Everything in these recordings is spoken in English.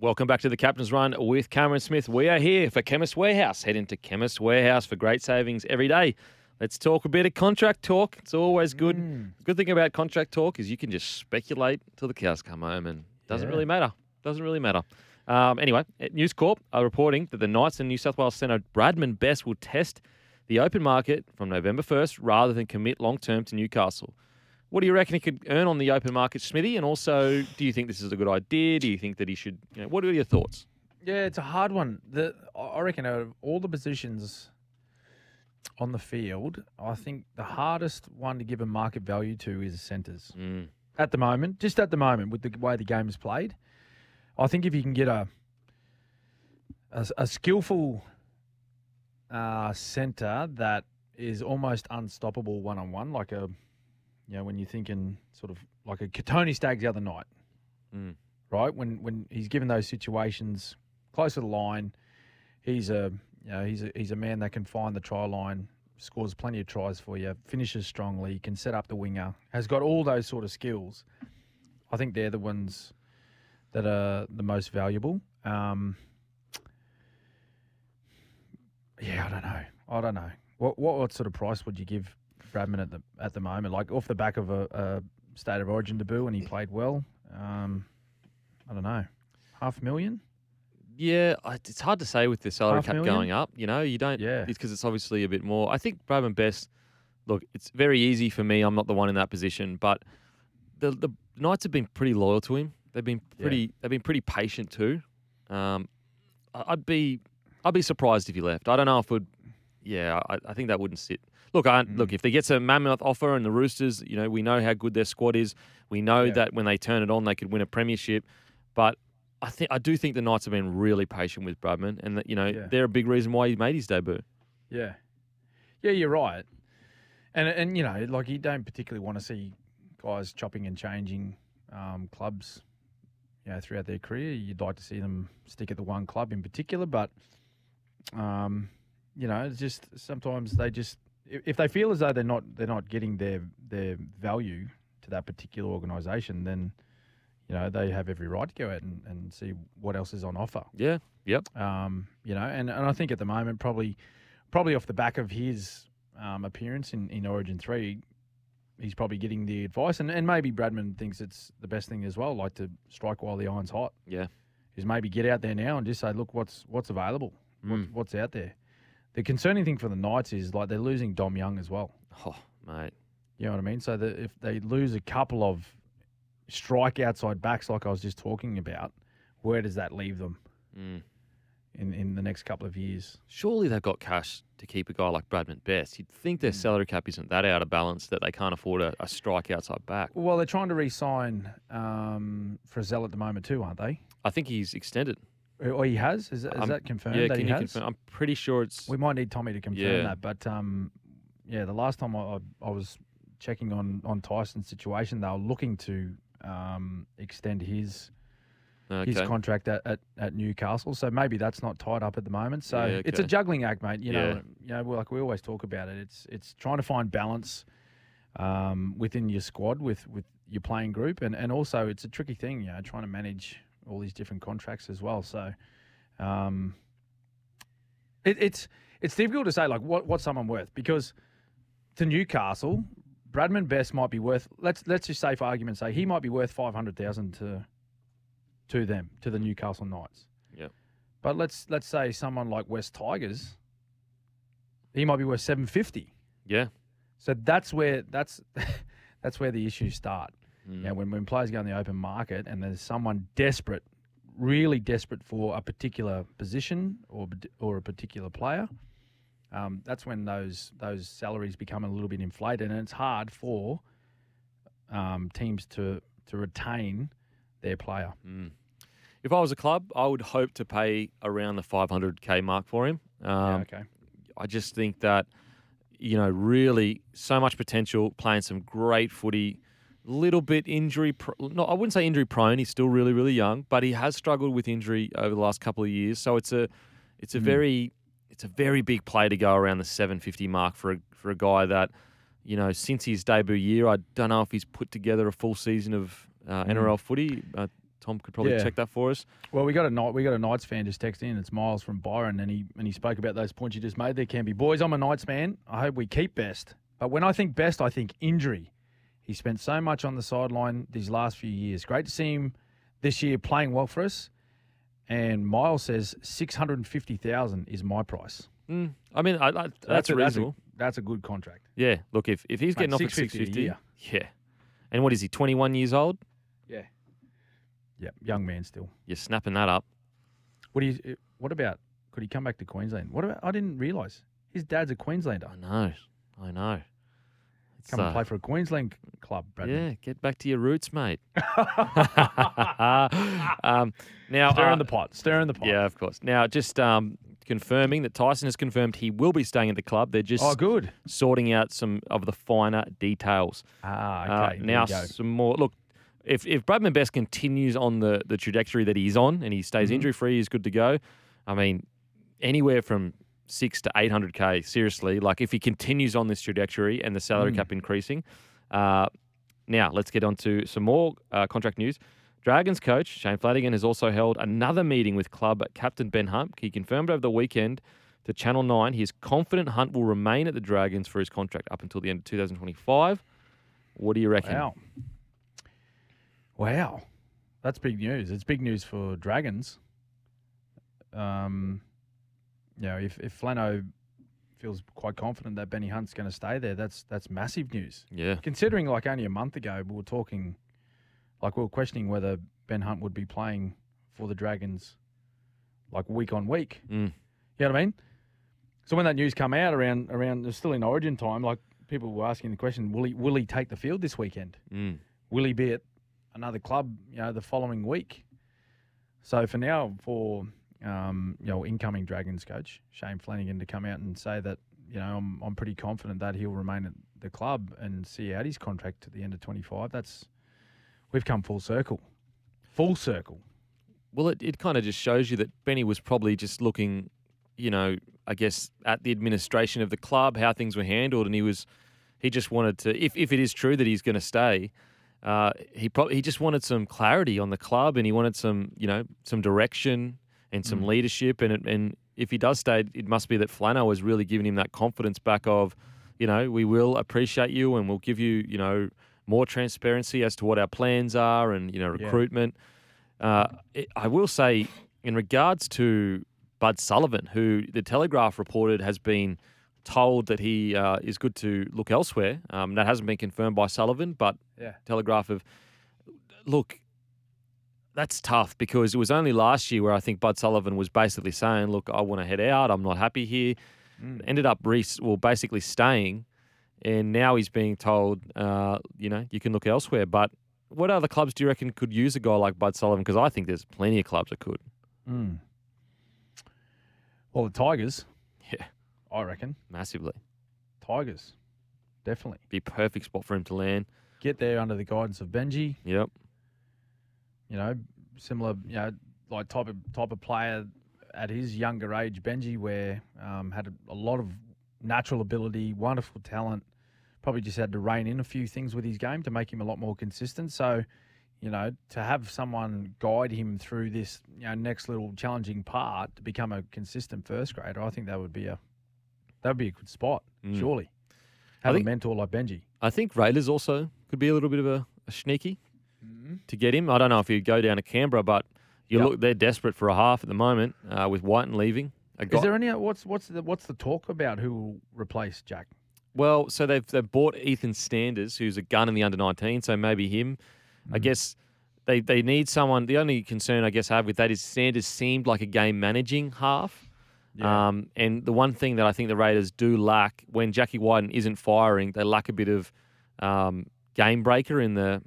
Welcome back to the Captain's Run with Cameron Smith. We are here for Chemist Warehouse. Head into Chemist Warehouse for great savings every day. Let's talk a bit of contract talk. It's always good. Mm. Good thing about contract talk is you can just speculate till the cows come home, and doesn't Yeah. really matter. Doesn't really matter. Um, anyway, at News Corp are reporting that the Knights and New South Wales Centre Bradman Best will test the open market from November 1st rather than commit long term to Newcastle. What do you reckon he could earn on the open market, Smithy? And also, do you think this is a good idea? Do you think that he should? You know, what are your thoughts? Yeah, it's a hard one. The I reckon out of all the positions on the field, I think the hardest one to give a market value to is centres. Mm. At the moment, just at the moment, with the way the game is played, I think if you can get a a, a skillful uh, centre that is almost unstoppable one on one, like a you know when you're thinking sort of like Kotoni Staggs the other night, Mm. right? When when he's given those situations close to the line, he's a you know he's a he's a man that can find the try line, scores plenty of tries for you, finishes strongly, can set up the winger, has got all those sort of skills. I think they're the ones that are the most valuable. Um, yeah, I don't know. I don't know. What, what what sort of price would you give Bradman at the at the moment? Like off the back of a, a state of origin debut and he played well. Um, I don't know. Half a million? Yeah, it's hard to say with the salary Half cap million? going up. You know, you don't. Yeah. It's because it's obviously a bit more. I think Bradman Best. Look, it's very easy for me. I'm not the one in that position, but the the Knights have been pretty loyal to him. They've been Yeah. pretty. They've been pretty patient too. Um, I'd be I'd be surprised if he left. I don't know if would. Yeah, I, I think that wouldn't sit. Look, I Mm. look if they gets a mammoth offer and the Roosters, you know, we know how good their squad is. We know Yeah. that when they turn it on, they could win a premiership. But I think I do think the Knights have been really patient with Bradman, and that you know Yeah. they're a big reason why he made his debut. Yeah. Yeah, you're right. And and you know, like you don't particularly want to see guys chopping and changing um, clubs, you know, throughout their career. You'd like to see them stick at the one club in particular, but um, you know, it's just sometimes they just if, they feel as though they're not they're not getting their their value to that particular organisation, then you know they have every right to go out and, and see what else is on offer. Yeah, yep. Um, you know, and, and I think at the moment, probably, probably off the back of his um, appearance in, in Origin three, he's probably getting the advice, and, and maybe Bradman thinks it's the best thing as well, like to strike while the iron's hot. Yeah. is maybe get out there now and just say, look, what's what's available, what's, Mm. what's out there. The concerning thing for the Knights is like they're losing Dom Young as well. Oh, mate. You know what I mean? So that if they lose a couple of strike outside backs, like I was just talking about, where does that leave them Mm. in, in the next couple of years? Surely they've got cash to keep a guy like Bradman Best. You'd think Mm. their salary cap isn't that out of balance that they can't afford a, a strike outside back. Well, they're trying to re-sign um, Frizell at the moment too, aren't they? I think he's extended. Or or he has? Is, is Um, that confirmed? Yeah, that can he you has? confirm? I'm pretty sure it's. We might need Tommy to confirm Yeah. that. But um, yeah, the last time I, I, was checking on on Tyson's situation, they were looking to um, extend his his contract at, at, at Newcastle. So maybe that's not tied up at the moment. So Yeah, it's a juggling act, mate. You know, Yeah. you know, like we always talk about it. It's it's trying to find balance um, within your squad with with your playing group, and and also it's a tricky thing. You know, trying to manage all these different contracts as well. So. Um, it, it's it's difficult to say like what what's someone worth because to Newcastle, Bradman Best might be worth let's let's just say for argument's sake he might be worth five hundred thousand to to them to the Newcastle Knights. Yep. But let's let's say someone like West Tigers, he might be worth seven fifty. Yeah. So that's where that's that's where the issues start. Mm. Yeah, when when players go in the open market and there's someone desperate, really desperate for a particular position or or a particular player, um, that's when those those salaries become a little bit inflated, and it's hard for um, teams to to retain their player. Mm. if I was a club, I would hope to pay around the 500k mark for him. Um, yeah, okay. I just think that, you know, really so much potential, playing some great footy. Little bit injury, pr- no, I wouldn't say injury prone. He's still really, really young, but he has struggled with injury over the last couple of years. So it's a, it's a Mm. very, it's a very big play to go around the 750 mark for a for a guy that, you know, since his debut year, I don't know if he's put together a full season of uh, NRL footy. Uh, Tom could probably Mm. Yeah. check that for us. Well, we got a night. We got a Knights fan just text in. It's Miles from Byron, and he and he spoke about those points you just made. There can be boys. I'm a Knights man. I hope we keep best. But when I think best, I think injury. He spent so much on the sideline these last few years. Great to see him this year playing well for us. And Miles says six hundred and fifty thousand is my price. Mm, I mean, I, I, that's, a, reasonable. That's a, that's a good contract. Yeah, look, if, if he's Mate, getting off at 650 a 650, yeah. And what is he, 21 years old? Yeah. Yeah, young man still. You're snapping that up. What do you? What about? Could he come back to Queensland? What about? I didn't realise his dad's a Queenslander. I know. I know. Come and uh, play for a Queensland club, Bradman. Yeah, get back to your roots, mate. um, now, Stir uh, in the pot. Stir in the pot. yeah, of course. Now, just um, confirming that Tyson has confirmed he will be staying at the club. They're just Oh, good. sorting out some of the finer details. Ah, Uh, okay. There now, some more. Look, if if Bradman Best continues on the, the trajectory that he's on and he stays Mhm. injury free, he's good to go. I mean, anywhere from six to eight hundred k. Seriously, like if he continues on this trajectory and the salary Mm. cap increasing. Uh, now, let's get on to some more uh, contract news. Dragons coach Shane Flanagan has also held another meeting with club captain Ben Hunt. He confirmed over the weekend to Channel 9 he is confident Hunt will remain at the Dragons for his contract up until the end of 2025. What do you reckon? Wow. Wow. That's big news. It's big news for Dragons. Um, you know, if, if Flano feels quite confident that Benny Hunt's going to stay there, that's that's massive news. Yeah. Considering like only a month ago we were talking, like we were questioning whether Ben Hunt would be playing for the Dragons, like week on week. Mm. You know what I mean? So when that news come out around around, still in Origin time. Like people were asking the question, will he will he take the field this weekend? Mm. Will he be at another club? You know, the following week. So for now, for um, you know, incoming Dragons coach Shane Flanagan to come out and say that you know I'm I'm pretty confident that he'll remain at the club and see out his contract to the end of 25. That's we've come full circle, full circle. Well, it, it kind of just shows you that Benny was probably just looking, you know, I guess at the administration of the club, how things were handled, and he was, he just wanted to, if, if it is true that he's going to stay, uh, he probably he just wanted some clarity on the club, and he wanted some, you know, some direction and some Mm. leadership, and it, and if he does stay, it must be that Flano has really given him that confidence back of, you know, we will appreciate you, and we'll give you, you know, more transparency as to what our plans are, and you know, Yeah. recruitment. Uh, it, I will say, in regards to Bud Sullivan, who the Telegraph reported has been told that he uh, is good to look elsewhere. Um, that hasn't been confirmed by Sullivan, but Yeah. Telegraph have look. That's tough because it was only last year where I think Bud Sullivan was basically saying, "Look, I want to head out. I'm not happy here." Mm. Ended up Reese, well, basically staying, and now he's being told, uh, you know, you can look elsewhere. But what other clubs do you reckon could use a guy like Bud Sullivan? Because I think there's plenty of clubs that could. Mm. Well, the Tigers, Yeah, I reckon. massively. Tigers, definitely Be a perfect spot for him to land. get there under the guidance of Benji. Yep. You know, similar, you know, like type of type of player at his younger age, Benji, where um, had a, a lot of natural ability, wonderful talent. Probably just had to rein in a few things with his game to make him a lot more consistent. So, you know, to have someone guide him through this, you know, next little challenging part to become a consistent first grader, I think that would be a that would be a good spot. Mm. Surely, have think- a mentor like Benji. I think Raiders also could be a little bit of a, a sneaky Mm-hmm. to get him. I don't know if he'd go down to Canberra, but you Yep. look, they're desperate for a half at the moment uh, with Wighton leaving. Guy, Is there any what's what's the what's the talk about who will replace Jack? well, so they've they've bought Ethan Sanders, who's a gun in the under 19, so maybe him. I Mm. guess they they need someone. The only concern I guess I have with that is Sanders seemed like a game managing half. Yeah. Um, and the one thing that I think the Raiders do lack when Jackie Wighton isn't firing, they lack a bit of um, game breaker in the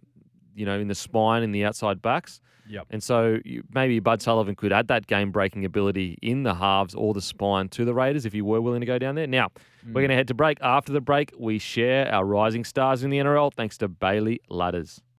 you know, in the spine in the outside backs. Yep. And so you, maybe Bud Sullivan could add that game breaking ability in the halves or the spine to the Raiders if you were willing to go down there. Now, we're mm. going to head to break. After the break, we share our rising stars in the NRL thanks to Bailey Ladders.